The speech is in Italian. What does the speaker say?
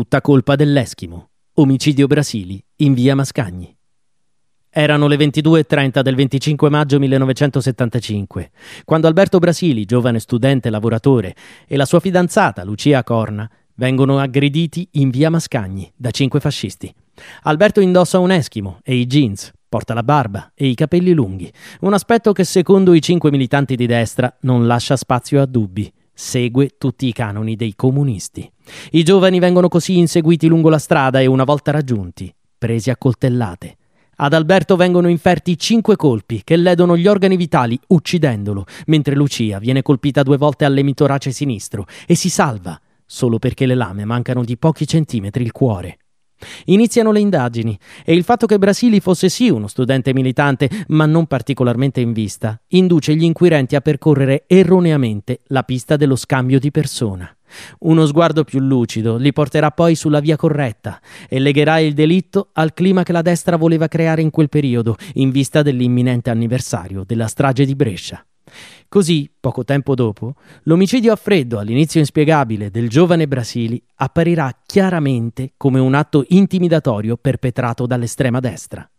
tutta colpa dell'Eschimo. Omicidio Brasili in via Mascagni. Erano le 22.30 del 25 maggio 1975, quando Alberto Brasili, giovane studente lavoratore, e la sua fidanzata Lucia Corna vengono aggrediti in via Mascagni da cinque fascisti. Alberto indossa un eschimo e i jeans, porta la barba e i capelli lunghi, un aspetto che secondo i cinque militanti di destra non lascia spazio a dubbi segue tutti i canoni dei comunisti. I giovani vengono così inseguiti lungo la strada e una volta raggiunti, presi a coltellate. Ad Alberto vengono inferti cinque colpi che ledono gli organi vitali uccidendolo, mentre Lucia viene colpita due volte all'emitorace sinistro e si salva solo perché le lame mancano di pochi centimetri il cuore. Iniziano le indagini e il fatto che Brasili fosse sì uno studente militante, ma non particolarmente in vista, induce gli inquirenti a percorrere erroneamente la pista dello scambio di persona. Uno sguardo più lucido li porterà poi sulla via corretta e legherà il delitto al clima che la destra voleva creare in quel periodo, in vista dell'imminente anniversario della strage di Brescia. Così, poco tempo dopo, l'omicidio a freddo, all'inizio inspiegabile, del giovane Brasili apparirà chiaramente come un atto intimidatorio perpetrato dall'estrema destra.